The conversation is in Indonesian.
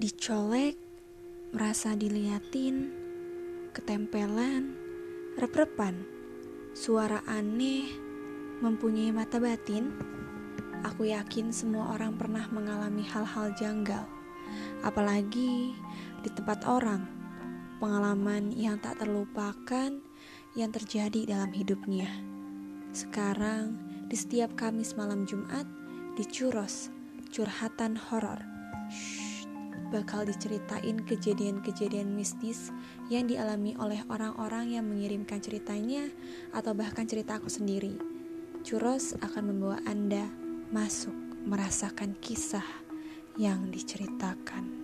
dicolek, merasa diliatin, ketempelan, rep-repan, suara aneh, mempunyai mata batin. Aku yakin semua orang pernah mengalami hal-hal janggal, apalagi di tempat orang. Pengalaman yang tak terlupakan yang terjadi dalam hidupnya. Sekarang, di setiap Kamis malam Jumat, di Curos, curhatan horor bakal diceritain kejadian-kejadian mistis yang dialami oleh orang-orang yang mengirimkan ceritanya atau bahkan cerita aku sendiri. Curos akan membawa Anda masuk merasakan kisah yang diceritakan.